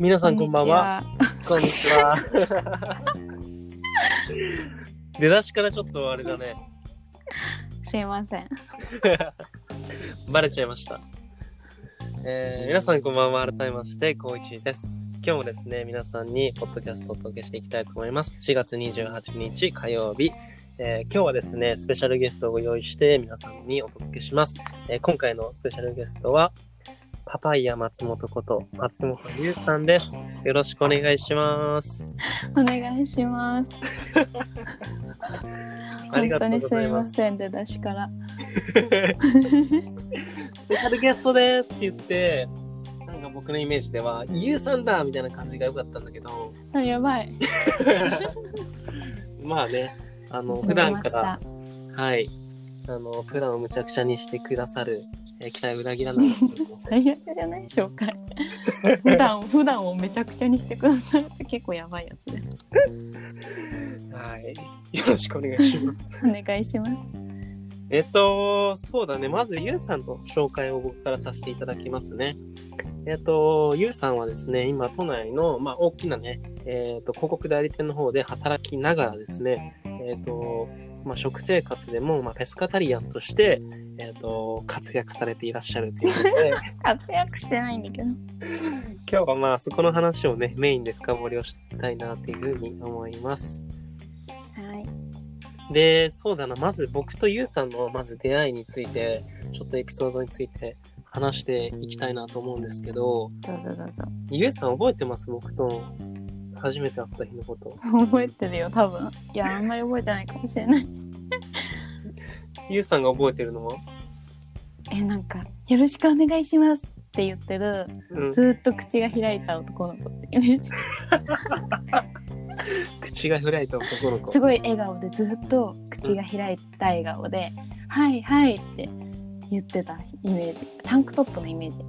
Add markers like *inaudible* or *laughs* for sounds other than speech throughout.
皆さんこんばんは。こんにちは。出だしからちょっとあれだね。すいません。バレちゃいました。えー、皆さんこんばんは。改めまして、こういちです。今日もですね、皆さんにポッドキャストをお届けしていきたいと思います。4月28日火曜日。えー今日はですね、スペシャルゲストをご用意して皆さんにお届けします。えー今回のスペシャルゲストは、パパイヤ松本こと松本優さんです。よろしくお願いします。お願いします。*laughs* ありがと当にすございま。いますせん、出だしから。*laughs* スペシャルゲストですって言って、なんか僕のイメージでは、ゆうさんだみたいな感じが良かったんだけど、あやばい。*laughs* まあね、あの、す普みまし段からた。、はい、あの、プランをむちゃくちゃにしてくださる、えー期待を裏切らない。*laughs* 最悪じゃない？紹介。*laughs* 普段、普段をめちゃくちゃにしてくださるって結構やばいやつで。はい。よろしくお願いします。*laughs* お願いします。えっと、そうだね。まず、ゆうさんの紹介を僕からさせていただきますね。えっと、ゆうさんはですね、今、都内の、まあ、大きなね、えっと、広告代理店の方で働きながらですね、えっと、まあ、食生活でも、まあ、ペスカタリアンとして、えっと、活躍されていらっしゃるということで、*laughs* 活躍してないんだけど。今日はまあ、そこの話をね、メインで深掘りをしていきたいなっていうふうに思います。はい。で、そうだな、まず僕とゆうさんのまず出会いについて、ちょっとエピソードについて話していきたいなと思うんですけど、どうぞどうぞ。ゆうさん覚えてます？僕と初めて会った日のこと。*laughs* 覚えてるよ、多分。いや、あんまり覚えてないかもしれない。*laughs* ゆうさんが覚えてるのは？え、なんか、よろしくお願いしますって言ってる、うん。ずーっと口が開いた男の子ってイメージ。*laughs* 口が開いた男の子。すごい笑顔でずっと口が開いた笑顔で「はいはい」って言ってたイメージタンクトップのイメージ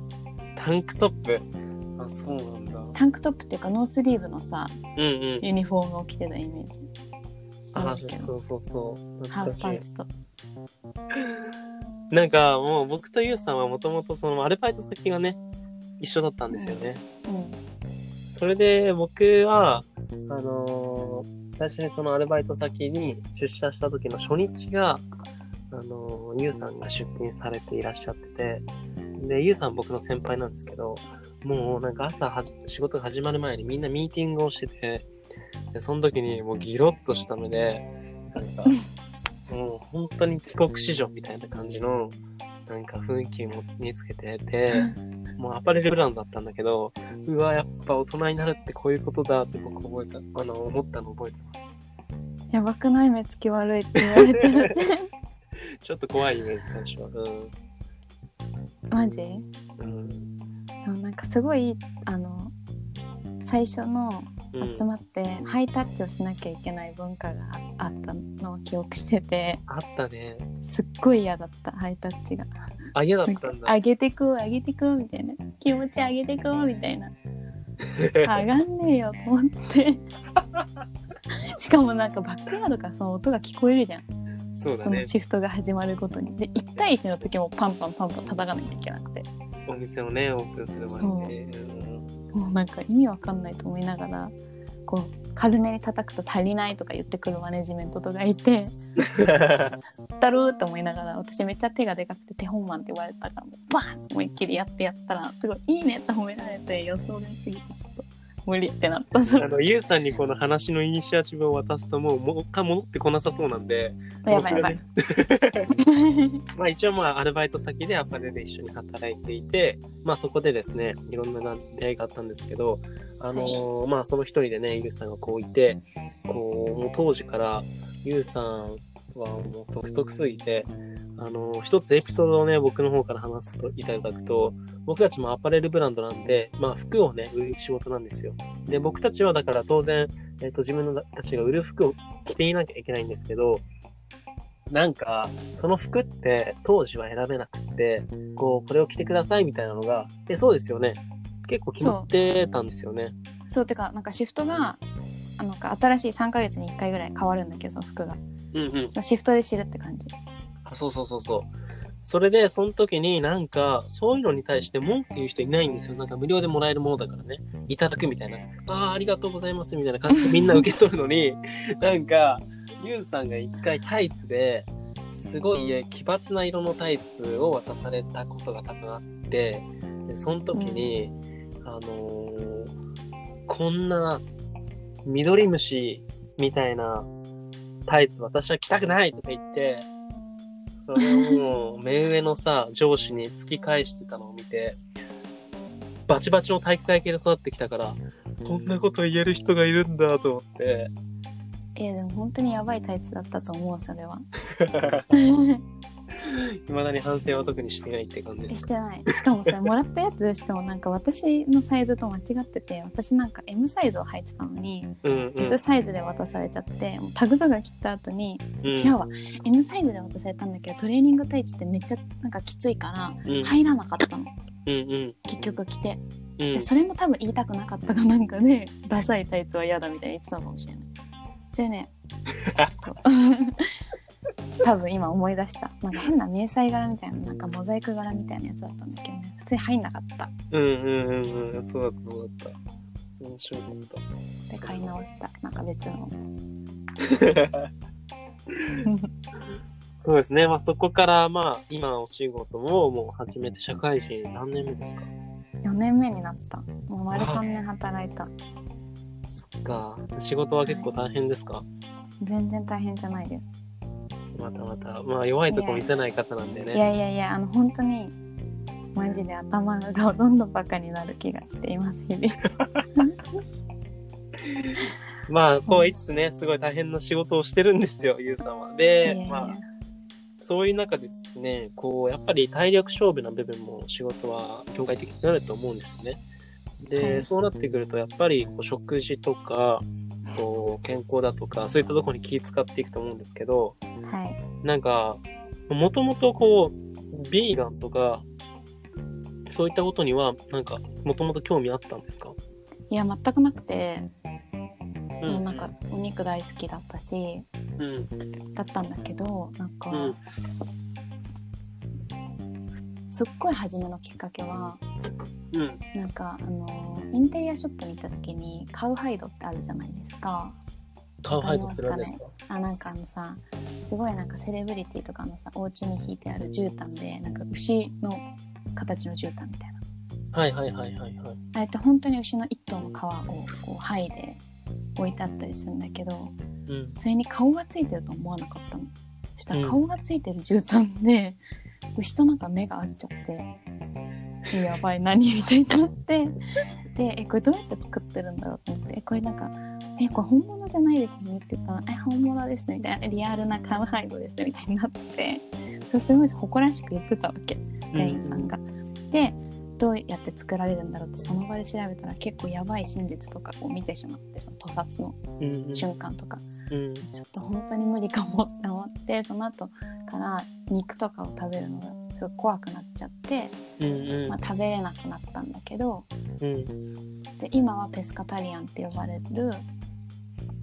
タンクトップ？あ、そうなんだ。タンクトップっていうかノースリーブのさうんうん。ユニフォームを着てたイメージあ、そうそうそう。ハーフパンツと *laughs* なんかもう僕とゆうさんはもともとそのアルバイト先がね、一緒だったんですよね。うんそれで僕は、あのー最初にそのアルバイト先に出社した時の初日が、あのーゆうさんが出勤されていらっしゃってて、で、ゆうさん僕の先輩なんですけど、もうなんか朝はじ仕事が始まる前にみんなミーティングをしてて、で、その時にもうギロッとした目で、なんか、もう本当に帰国子女みたいな感じの、なんか雰囲気も身につけてて、もうアパレルブランドだったんだけど、うわ、やっぱ大人になるってこういうことだって僕覚えた、あの、思ったの覚えてます。やばくない目つき悪いって言われてる *laughs* ちょっと怖いイメージ、最初は。マジ？うん。もなんかすごいあの最初のうん集まってハイタッチをしなきゃいけない文化があったのを記憶しててあったね。すっごい嫌だったハイタッチが。あ、嫌だったんだ。上げてこう上げてこうみたいな気持ち上げてこうみたいな上がんねえよと思って *laughs* しかもなんかバックヤードからその音が聞こえるじゃんそうだね。そのシフトが始まるごとにで1対1の時もパンパンパンパン叩かなきゃいけなくてお店をね、オープンする前にね。うもうなんか意味わかんないと思いながらこう軽めに叩くと足りないとか言ってくるマネジメントとかいてだろうと思いながら私めっちゃ手がでかくて手本マンって言われたからもうバーンって思いっきりやってやったらすごいいいねって褒められて予想がすぎてちょっと無理ってなったそれあの、ゆうさんにこの話のイニシアチブを渡すともう、もう一回戻ってこなさそうなんで、やばいやばい。*laughs* まあ一応まあアルバイト先でアパレルで一緒に働いていて、まあそこでですね、いろんな出会いがあったんですけど、あのーまあその一人でね、ゆうさんがこういて、こう、もう当時からゆうさんはもう独特すぎて、あのー一つエピソードをね、僕の方から話すといただくと、僕たちもアパレルブランドなんで、まあ服をね、売る仕事なんですよ。で、僕たちはだから当然、えっ、と、自分たちが売る服を着ていなきゃいけないんですけど、なんか、その服って当時は選べなくって、こう、これを着てくださいみたいなのが、え、そうですよね。結構決まってたんですよね。そうてかなんかシフトがあのか新しい3ヶ月に1回ぐらい変わるんだけどその服がうんうん。シフトで知るって感じあそうそうそうそう。それで、その時になんか、そういうのに対して文句言う人いないんですよ。なんか無料でもらえるものだからね。いただくみたいな。ああ、ありがとうございますみたいな感じでみんな受け取るのに、なんか、ユウさんが一回タイツで、すごいえ奇抜な色のタイツを渡されたことが多分あって、でその時に、あのーこんな緑虫みたいなタイツ私は着たくないとか言って、それをもう目上のさ、上司に突き返してたのを見て、バチバチの体育会系で育ってきたから、こんなこと言える人がいるんだと思って、いやでも本当にやばいタイツだったと思うそれは *laughs* *laughs* 未だに反省は特にしてないって感じです。し。てない。しかもさもらったやつしかもなんか私のサイズと間違ってて私なんか M サイズを履いてたのにうんうん。S サイズで渡されちゃってもうタグとか切った後にうん。違うわ。M サイズで渡されたんだけどトレーニングタイツってめっちゃなんかきついからうん。入らなかったの。うんうん。結局着て。うん。でそれも多分言いたくなかったかなんかで、*laughs* ダサいタイツは嫌だみたいに言ってたのかもしれない。それね *laughs* ちょっと多分今思い出したなんか変な迷彩柄みたいななんかモザイク柄みたいなやつだったんだけどね普通に入んなかったうんうんうんうん。そうだった、そうだった。面白かった。で買い直したなんか別のそうですね。まあそこからまあ今お仕事ももう始めて社会人何年目ですか？4年目になったもう丸3年働いたそっか。仕事は結構大変ですか？全然大変じゃないですまたまた。まあ弱いとこ見せない方なんでいね。やいやいやあの本当にマジで頭がどんどんバカになる気がしています日々 *laughs* まあこう言いつつね、すごい大変な仕事をしてるんですよ、ゆうさんは。で、やまあそういう中でですね、こう、やっぱり体力勝負な部分も仕事は業界的になると思うんですね。で、はいそうなってくると、やっぱりこう食事とか、こう、健康だとか、そういったところに気使っていくと思うんですけど、はい。なんか、もともとこう、ビーガンとか、そういったことには、なんか、もともと興味あったんですか？いや全くなくて、うもうなんかお肉大好きだったしうん。だったんだけどなんか、うん。すっごい初めのきっかけはうん。なんかあのインテリアショップに行った時にカウハイドってあるじゃないですかカウハイドって何ですか？あなんかあのさすごいなんかセレブリティとかのさお家に引いてある絨毯でなんか牛の形の絨毯みたいなはいはいはいはいはい。あれって本当に牛の一頭の皮をこう剥いで置いてあったりするんだけどうん。それに顔がついてると思わなかったのそしたうんら顔がついてる絨毯で、牛となんか目が合っちゃってやばい何みたいになって。でえこれどうやって作ってるんだろうと思って。えこれなんかえこれ本物じゃないですねって言ったらえ本物ですみたいな。リアルなカウハイドですみたいになって。それすごい誇らしく言ってたわけ。店員さんが。でどうやって作られるんだろうってその場で調べたら結構やばい真実とかを見てしまってその屠殺のうんうん。瞬間とか。うん。ちょっと本当に無理かもって思ってその後から肉とかを食べるのがすごい怖くなっちゃって、うんうんまあ、食べれなくなったんだけどうん。で今はペスカタリアンって呼ばれる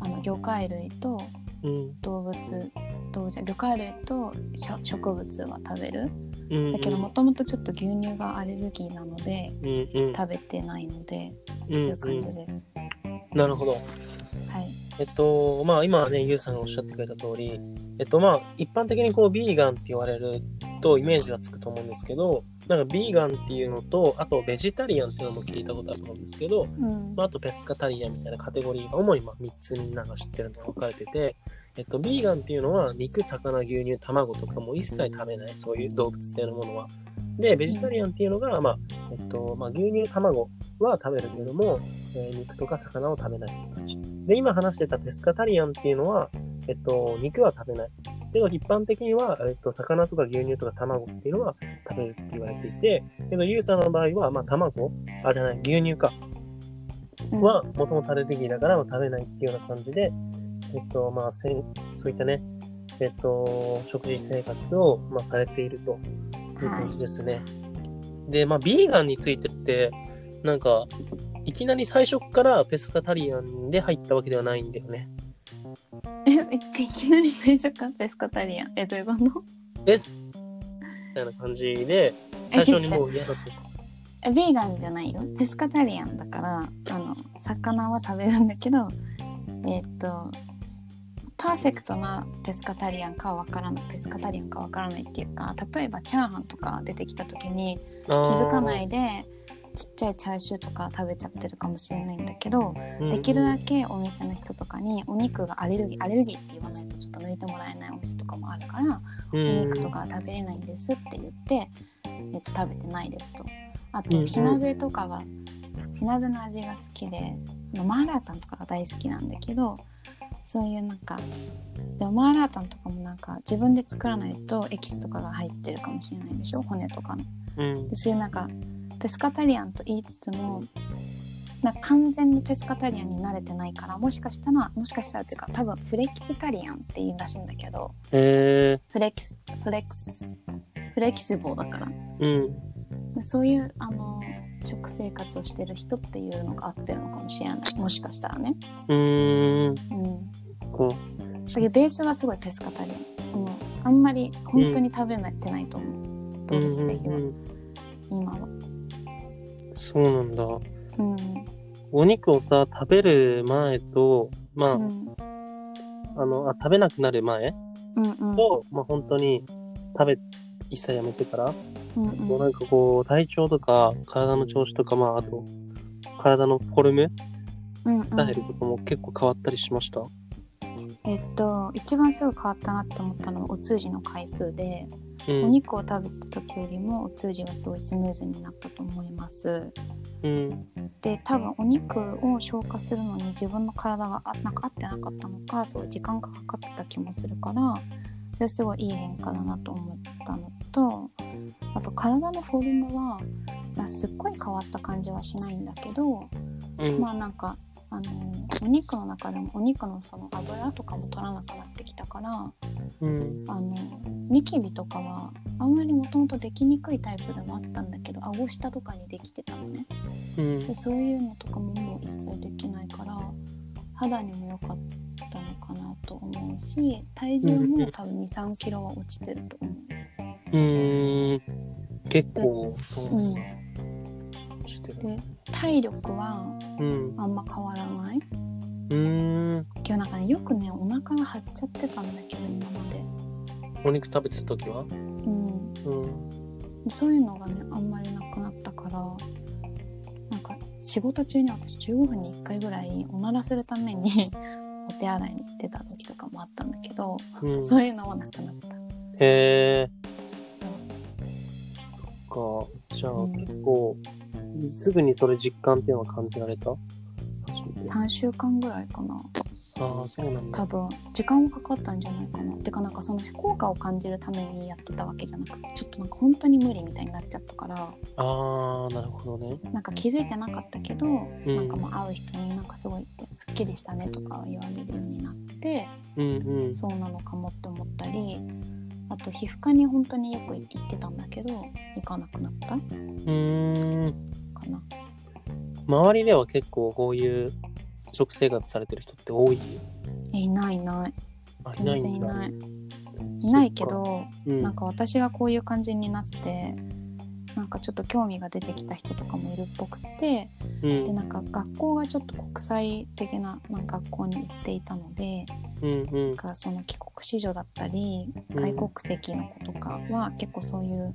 あの魚介類とうん。動物動物じゃ魚介類と植物は食べるうん。だけどもともとちょっと牛乳がアレルギーなのでうんうん。食べてないのでうんそういう感じです、なるほど。はいえっと、まあ今ね、ゆうさんがおっしゃってくれた通り、えっとまあ一般的にこうビーガンって言われるとイメージがつくと思うんですけど、なんかビーガンっていうのと、あとベジタリアンっていうのも聞いたことあると思うんですけど、うんまあ、あとペスカタリアンみたいなカテゴリーが主にまあ3つみんなが知ってるのが分かれてて、えっと、ビーガンっていうのは肉、魚、牛乳、卵とかも一切食べない、そういう動物性のものは。で、ベジタリアンっていうのが、まあ、えっと、まあ、牛乳、卵は食べるけれども、えー肉とか魚を食べないって感じ。で、今話してたペスカタリアンっていうのは、えっと、肉は食べない。けど、一般的には、えっと、魚とか牛乳とか卵っていうのは食べるって言われていて、けど、ユウさんの場合は、まあ、卵あ、じゃない、牛乳か。うんは、もともとアレルギーだから食べないっていうような感じで、えっと、まあ、せんそういったね、えっと、食事生活を、まあ、されているという感じですね。で、まあ、ビーガンについてって、なんか、いきなり最初からペスカタリアンで入ったわけではないんだよね。えいきなり最初からペスカタリア。ンえどういうことえ、たいな感じで、最初にもう嫌だった。えヴィーガンじゃないよ。ペスカタリアンだからあの魚は食べるんだけどえーっとパーフェクトなペスカタリアンかわからないペスカタリアンかわからないっていうか例えばチャーハンとか出てきた時に気気づかないでちっちゃいチャーシューとか食べちゃってるかもしれないんだけど、できるだけお店の人とかにお肉がアレルギーアレルギーって言わないとちょっと抜いてもらえないお店とかもあるから、お肉とか食べれないんですって言って、えっと、食べてないですと。あうんうん。と火鍋とかが火鍋の味が好きでまあマーラータンとかが大好きなんだけどそういうなんかでもマーラータンとかもなんか自分で作らないとエキスとかが入ってるかもしれないでしょ？骨とかの。うん。でそういうなんかペスカタリアンと言いつつもな完全にペスカタリアンに慣れてないからもしかしたらもしかしたらっていうか多分フレキシタリアンって言うらしいんだけどへえフレキスフレキスフレキシボーだから。うん。でそういうあの食生活をしてる人っていうのが合ってるのかもしれない。もしかしたらね。うーん。うん。こだけどベースはすごいペスカタリアン、うん、あんまり本当に食べないってないと思う、う動物的は、うんうん。うん今はそうなんだ。うん。お肉をさ食べる前とまあ、うん。あのあ食べなくなる前うんうん。と、まあ本当に食べ一切やめてから、うんもうなんかこう体調とか体の調子とかまああと体のフォルムうんうん。スタイルとかも結構変わったりしました、えっと一番すぐ変わったなって思ったのはお通じの回数で、うんお肉を食べてた時よりもお通じはすごいスムーズになったと思います。うん。で多分お肉を消化するのに自分の体があなんか合ってなかったのかすごい時間がかかってた気もするからそれすごいいい変化だなと思ったのとあと体のフォルムは、まあ、すっごい変わった感じはしないんだけどうん。まあなんかあのお肉の中でもお肉のその油とかも取らなくなってきたからうん。あのニキビとかはあんまりもともとできにくいタイプでもあったんだけど顎下とかにできてたのね。うん。でそういうのとかももう一切できないから肌にも良かったのかなと思うし体重も多分2 3キロは落ちてると思う。ーん。結構そうう、うん、してる。で体力はうん。あんま変わらない。うーん。けどなんかねよくねお腹が張っちゃってたんだけど今まで。お肉食べてた時は？うん。うん。そういうのがねあんまりなくなったからなんか仕事中に私15分に1回ぐらいおならするために *laughs* お手洗いに行ってた時とかもあったんだけどうん。そういうのもなくなった。へえそっか。じゃあうん。結構すぐにそれ実感っていうのは感じられた？初めて3週間ぐらいかな。ああそうなんだ。多分時間もかかったんじゃないかな。てかなんかその効果を感じるためにやってたわけじゃなくてちょっとなんか本当に無理みたいになっちゃったから。ああなるほどね。なんか気づいてなかったけど、んなんかもう会う人になんかすごいすっきりしたねとか言われるようになってうんうん。そうなのかもって思ったりあと皮膚科に本当によく行ってたんだけど行かなくなったうーん。かな。周りでは結構こういう食生活されてる人って多い？えいないいない。あ全然いない。いないけどうん。なんか私がこういう感じになってなんかちょっと興味が出てきた人とかもいるっぽくてうん。でなんか学校がちょっと国際的ななんか学校に行っていたのでうんうん。なんかその帰国子女だったりうん外国籍の子とかは結構そういう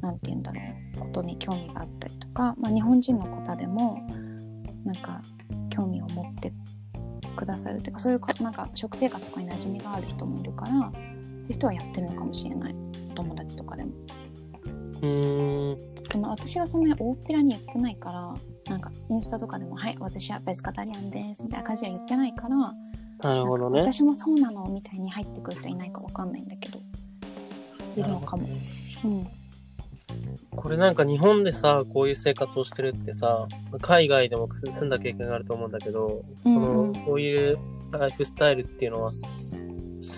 なんて言うんだろうことに興味があったりとか、まあ、日本人の方でもなんか興味を持ってくださるというかそういうかなんか食生活とかに馴染みがある人もいるからそういう人はやってるのかもしれない。お友達とかでも。うーんでも私がそんなに大っぴらに言ってないからなんかインスタとかでも「はい私はベスカタリアンです」みたいな感じは言ってないからなるほどね。私もそうなのみたいに入ってくる人いないかわかんないんだけどいるのかも。うん。これなんか日本でさこういう生活をしてるってさ海外でも住んだ経験があると思うんだけど、そうんのうん。こういうライフスタイルっていうのはす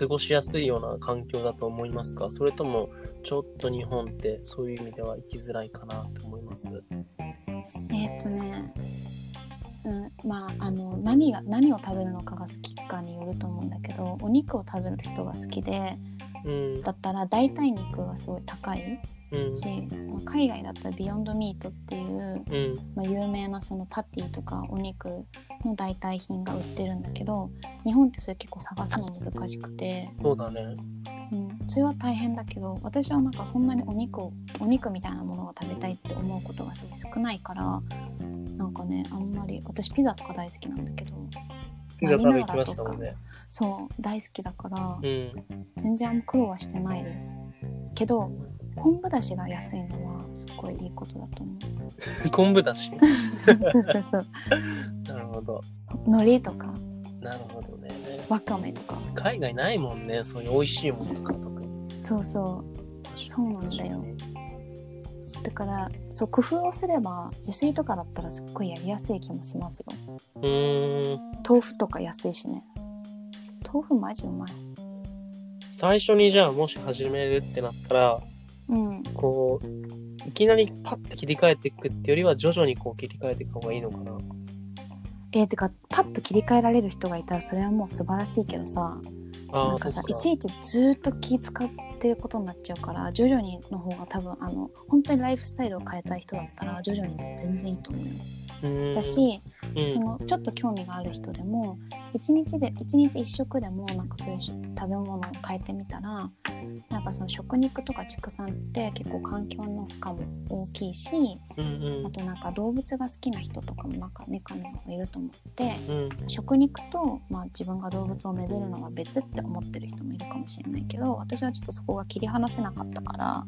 過ごしやすいような環境だと思いますか？それともちょっと日本ってそういう意味では生きづらいかなと思います。えーっとね、うん、まああの何が何を食べるのかが好きかによると思うんだけどお肉を食べる人が好きでうん。だったら代替肉がすごい高いうん。し、まあ海外だったらビヨンドミートっていう、うん。まあ、有名なそのパティとかお肉の代替品が売ってるんだけど日本ってそれ結構探すの難しくて、そうだね。うん、それは大変だけど私はなんかそんなにお肉をお肉みたいなものが食べたいって思うことがすごい少ないからなんかねあんまり私ピザとか大好きなんだけどピザ食べ行きましたもんね。そう大好きだからうん。全然あんま苦労はしてないです。けど昆布だしが安いのはすっごいいいことだと思う。*laughs* 昆布だし？*laughs* そうそうそう。*laughs* なるほど。海苔とか。なるほどね。わかめとか。海外ないもんねそういう美味しいものとか特にそうそう。そうなんだよ。だからそう工夫をすれば自炊とかだったらすっごいやりやすい気もしますよ。うー。ん豆腐とか安いしね。豆腐マジうまい。最初にじゃあもし始めるってなったらうん。こういきなりパッて切り替えていくってよりは徐々にこう切り替えていく方がいいのかな。えーてかパッと切り替えられる人がいたらそれはもう素晴らしいけどさ。あなんかさいちいちずーっと気使ってることになっちゃうから徐々にの方が多分あの本当にライフスタイルを変えたい人だったら徐々に全然いいと思うよ。だし、うん。そのちょっと興味がある人でも一日で一日一食でもなんかそういう食べ物を変えてみたらなんかその食肉とか畜産って結構環境の負荷も大きいしうんあとなんか動物が好きな人とかもなんか中にもいると思ってうんうん。食肉と、まあ、自分が動物をめでるのは別って思ってる人もいるかもしれないけど私はちょっとそこが切り離せなかったから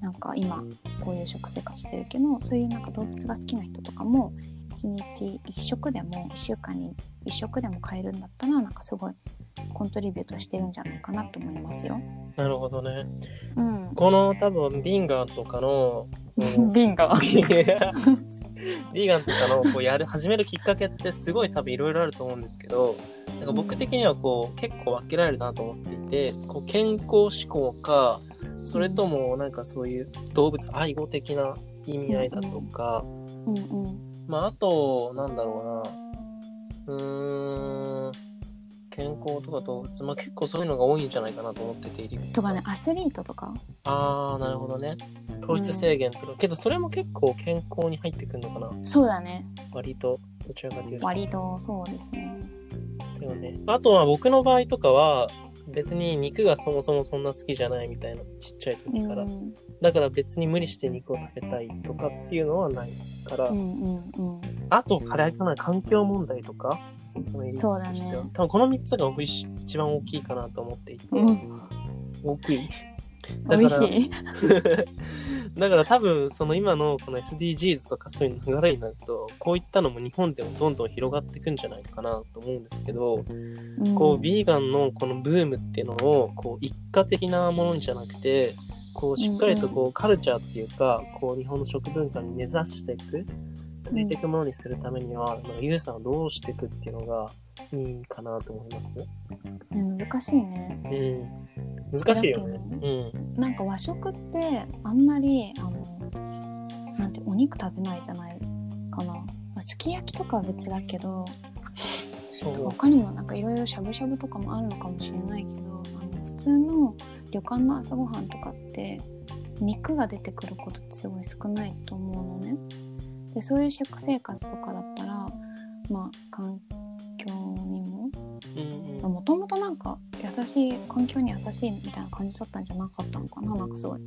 なんか今こういう食生活してるけどそういうなんか動物が好きな人とかも1日1食でも1週間に1食でも変えるんだったらなんかすごいコントリビュートしてるんじゃないかなと思いますよ。なるほどね。うん、この多分ビンガンとかの *laughs* ビンガ *laughs* ビーガンとかのこうやる始めるきっかけってすごい多分いろいろあると思うんですけどなんか僕的にはこう結構分けられるなと思っていてこう健康志向かそれともなんかそういう動物愛護的な意味合いだとか、うんうんまああとなんだろうな。うーん健康とか動物、まあ、結構そういうのが多いんじゃないかなと思ってて入り口とかねアスリートとか。ああなるほどね。糖質制限とか、けどそれも結構健康に入ってくるのかな。そうだね。割とどちらかというと。割とそうですね。だよねあとは僕の場合とかは別に肉がそもそもそんな好きじゃないみたいなちっちゃい時から、うん。だから別に無理して肉を食べたいとかっていうのはないから、あとあれかな。環境問題とか？その入り口としては。ね。多分この3つが僕一一番大きいかなと思っていて、うん。大きいだからい。*laughs* だから多分その今のこの SDGs とかそういう流れになるとこういったのも日本でもどんどん広がっていくんじゃないかなと思うんですけど、こうビーガンのこのブームっていうのをこう一過的なものじゃなくてこうしっかりとこうカルチャーっていうかこう日本の食文化に根ざしていく続いていくものにするためには、まあユウさんはどうしていくっていうのがいいかなと思います？うん難しいね。うん、難しいよね。だうん、なんか和食ってあんまりあのなんてお肉食べないじゃないかな。まあすき焼きとかは別だけど。他にもなんかいろいろしゃぶしゃぶとかもあるのかもしれないけどあの普通の旅館の朝ごはんとかって肉が出てくることってすごい少ないと思うのね。でそういう食生活とかだったらまあ環境にももともとなんか優しい環境に優しいみたいな感じだったんじゃなかったのかな。なんかすごい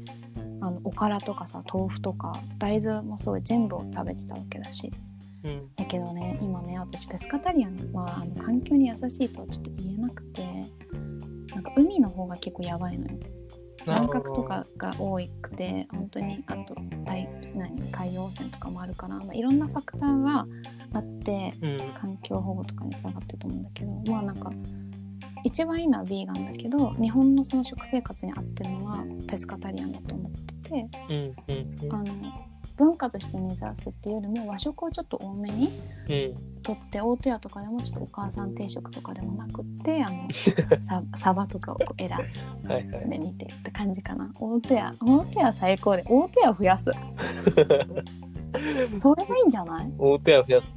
あのおからとかさ豆腐とか大豆もすごい全部を食べてたわけだし。うん。だけどね今ね私ペスカタリアンはあの環境に優しいとはちょっと言えなくてなんか海の方が結構やばいのよ乱獲とかが多くて本当にあと大何海洋汚染とかもあるから、まあ、いろんなファクターがあってうん。環境保護とかにつながってると思うんだけどまあなんか一番いいのはビーガンだけど日本のその食生活に合ってるのはペスカタリアンだと思っててうんうんうん。あの文化として根ざすっていうよりも和食をちょっと多めにうんとって大戸屋とかでもちょっとお母さん定食とかでもなくってあの *laughs* ササバとかをこう選んでみてって感じかな。大戸屋大戸屋最高で大戸屋増やす。*laughs* それがいいんじゃない？大手を増やす？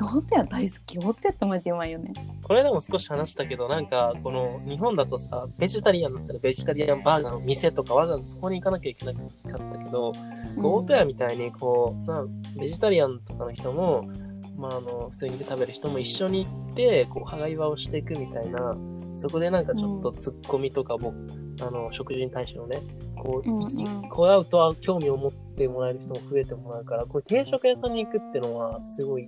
大戸屋大好き。大戸屋ってマジうまいよね。これでも少し話したけど、なんか、この日本だとさ、ベジタリアンだったらベジタリアンバーガーの店とかわざわざそこに行かなきゃいけなかったけど、こう大戸屋みたいに、こう、まあ、ベジタリアンとかの人も、まあ、あの、普通に食べる人も一緒に行って、こう、歯がいわをしていくみたいな、そこでなんかちょっと突っ込みとかも、あの、食事に対してのね、こう、うんうんいこう会うと興味を持ってもらえる人も増えてもらうから、こう定食屋さんに行くってのは、すごい、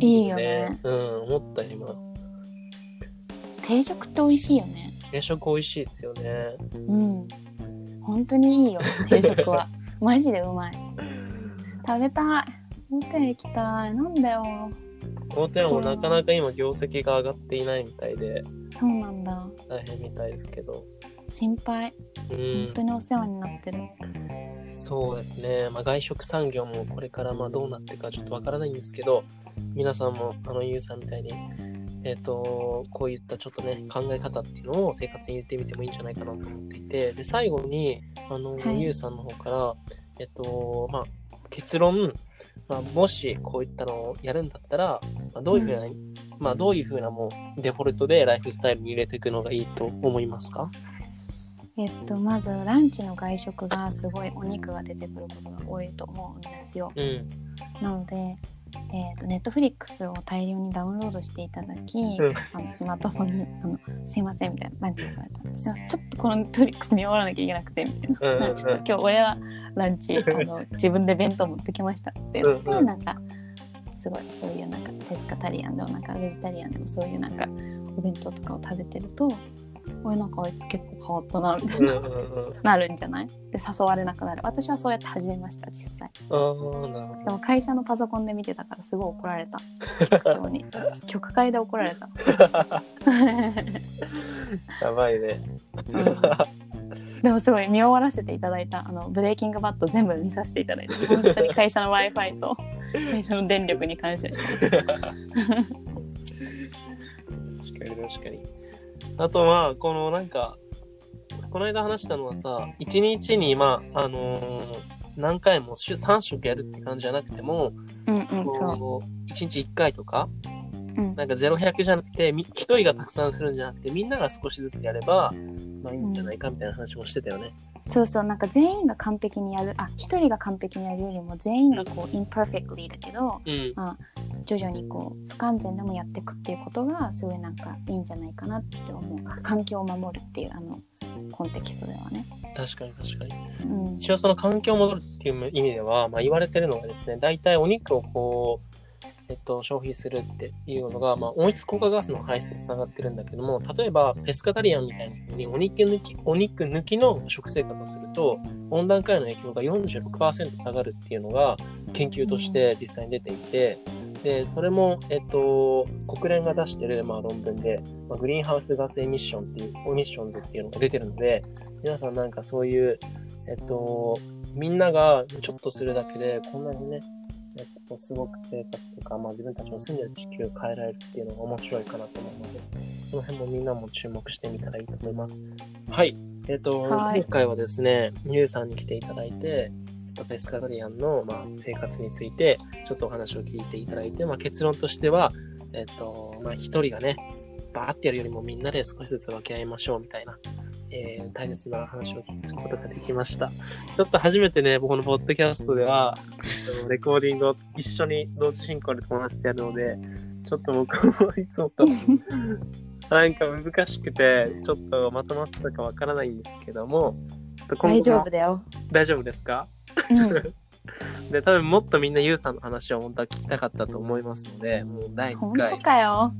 いいよね。うん、思った今。定食って美味しいよね。定食美味しいですよね。うん。本当にいいよ、定食は。*laughs* マジでうまい。食べたい。ホテル行きたい。なんだよ。大戸屋もなかなか今業績が上がっていないみたいで、そうなんだ。大変みたいですけど。心配。う本ん当。にお世話になってる。そうですね。まあ、外食産業もこれからまあどうなっていくかちょっとわからないんですけど、皆さんもあのゆうさんみたいに、えっ、と、こういったちょっとね、考え方っていうのを生活に入れてみてもいいんじゃないかなと思っていて、で、最後に、あの、はいゆうさんの方から、えっ、と、まあ、結論、まあ、もしこういったのをやるんだったら、まあ、どういうふうな、まあ、どういうふうなもうデフォルトでライフスタイルに入れていくのがいいと思いますか？えっと、まずランチの外食がすごいお肉が出てくることが多いと思うんですよ。うん。なので、えっと、ネットフリックスを大量にダウンロードしていただき、うん。あのスマートフォンにあの「すいません」みたいな「ランチされたすいませんちょっとこのネットフリックス見終わらなきゃいけなくて」みたいな。うんうんうん「ちょっと今日俺はランチ *laughs* あの自分で弁当持ってきました」って言って、うん。うんなんかすごいそういうなんかペスカタリアンでもなんかベジタリアンでもそういうなんかお弁当とかを食べてると「俺なんかあいつ結構変わったな」みたいな。うんうんうん。なるんじゃない？で誘われなくなる私はそうやって始めました実際ああ、なるほどし。かも会社のパソコンで見てたからすごい怒られた *laughs* 局長に局会で怒られた、*laughs* やばいね。でもすごい見終わらせていただいたあのブレイキングバット全部見させていただいて本当に会社の w i f i と会社の電力に感謝して確かに確かに。あとは、このなんか、この間話したのはさ、1日に、まあ、あのー何回も週3食やるって感じじゃなくても、うんうんそうこう。1日1回とか、うん。なんか0100じゃなくて、み1人がたくさんするんじゃなくて、みんなが少しずつやれば、まあいいんじゃないかみたいな話もしてたよね。そうそうなんか全員が完璧にやるあ一人が完璧にやるよりも全員がこう imperfectly だけどうん。徐々にこう不完全でもやっていくっていうことがすごいなんかいいんじゃないかなって思う環境を守るっていうあのコンテキストではね。確かに確かに。うん一応その環境を戻るっていう意味では、まあ、言われてるのがですね、大体お肉をこう、えっと、消費するっていうのが、まあ、温室効果ガスの排出につながってるんだけども、例えば、ペスカタリアンみたいにお肉抜き、お肉抜きの食生活をすると、温暖化への影響が46%下がるっていうのが研究として実際に出ていて、で、それも、えっと、国連が出してる、まあ、論文で、まあ、グリーンハウスガスエミッションっていう、エミッションズっていうのが出てるので、皆さんなんかそういう、えっと、みんながちょっとするだけで、こんなにね、と、すごく生活とか、まあ自分たちの住んでる地球を変えられるっていうのが面白いかなと思うので、その辺もみんなも注目してみたらいいと思います。はい。えっと、はい今回はですね、ゆうさんに来ていただいて、ペスカトリアンの、まあ、生活について、ちょっとお話を聞いていただいて、まあ、結論としては、えっと、まあ、一人がね、バーってやるよりもみんなで少しずつ分け合いましょうみたいな、えー大切な話を聞くことができました。ちょっと初めてね、僕のポッドキャストでは、えっとレコーディングを一緒に同時進行で友達とやるので、ちょっと僕もいつもと、*laughs* なんか難しくて、ちょっとまとまってたかわからないんですけども大丈夫だよ。大丈夫ですか？うん、で、多分もっとみんなユウさんの話を本当は聞きたかったと思いますので、もう第1本当回かよ。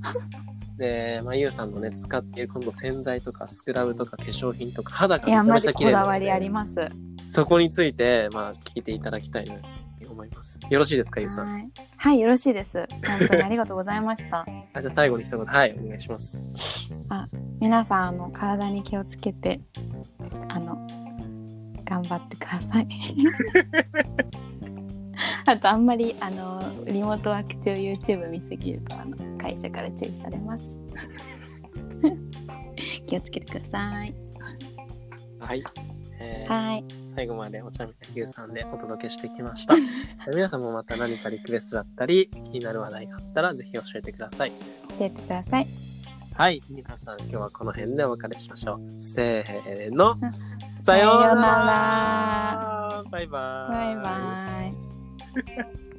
で、まあ、ユウさんのね、使っている今度洗剤とかスクラブとか化粧品とか肌がめちゃめちゃ綺麗なのでこだわりあります。そこについて、まあ、聞いていただきたいなと思います。よろしいですか、ユウさん？はい、はい、よろしいです。本当にありがとうございました。*laughs* あじゃあ最後に一言、はい、お願いします。皆さん、あの、体に気をつけて、あの、頑張ってください。*laughs* あと、あんまり、あの、リモートワーク中 YouTube 見すぎると、あの、会社から注意されます。*laughs* 気をつけてください。はい。えーはい。最後までお茶みたいユウさんでお届けしてきました。*laughs* 皆さんもまた何かリクエストだったり、気になる話題があったら、ぜひ教えてください。教えてください。はい、皆さん今日はこの辺でお別れしましょう。せーの。ささようなら。バイバイ。バイバイ。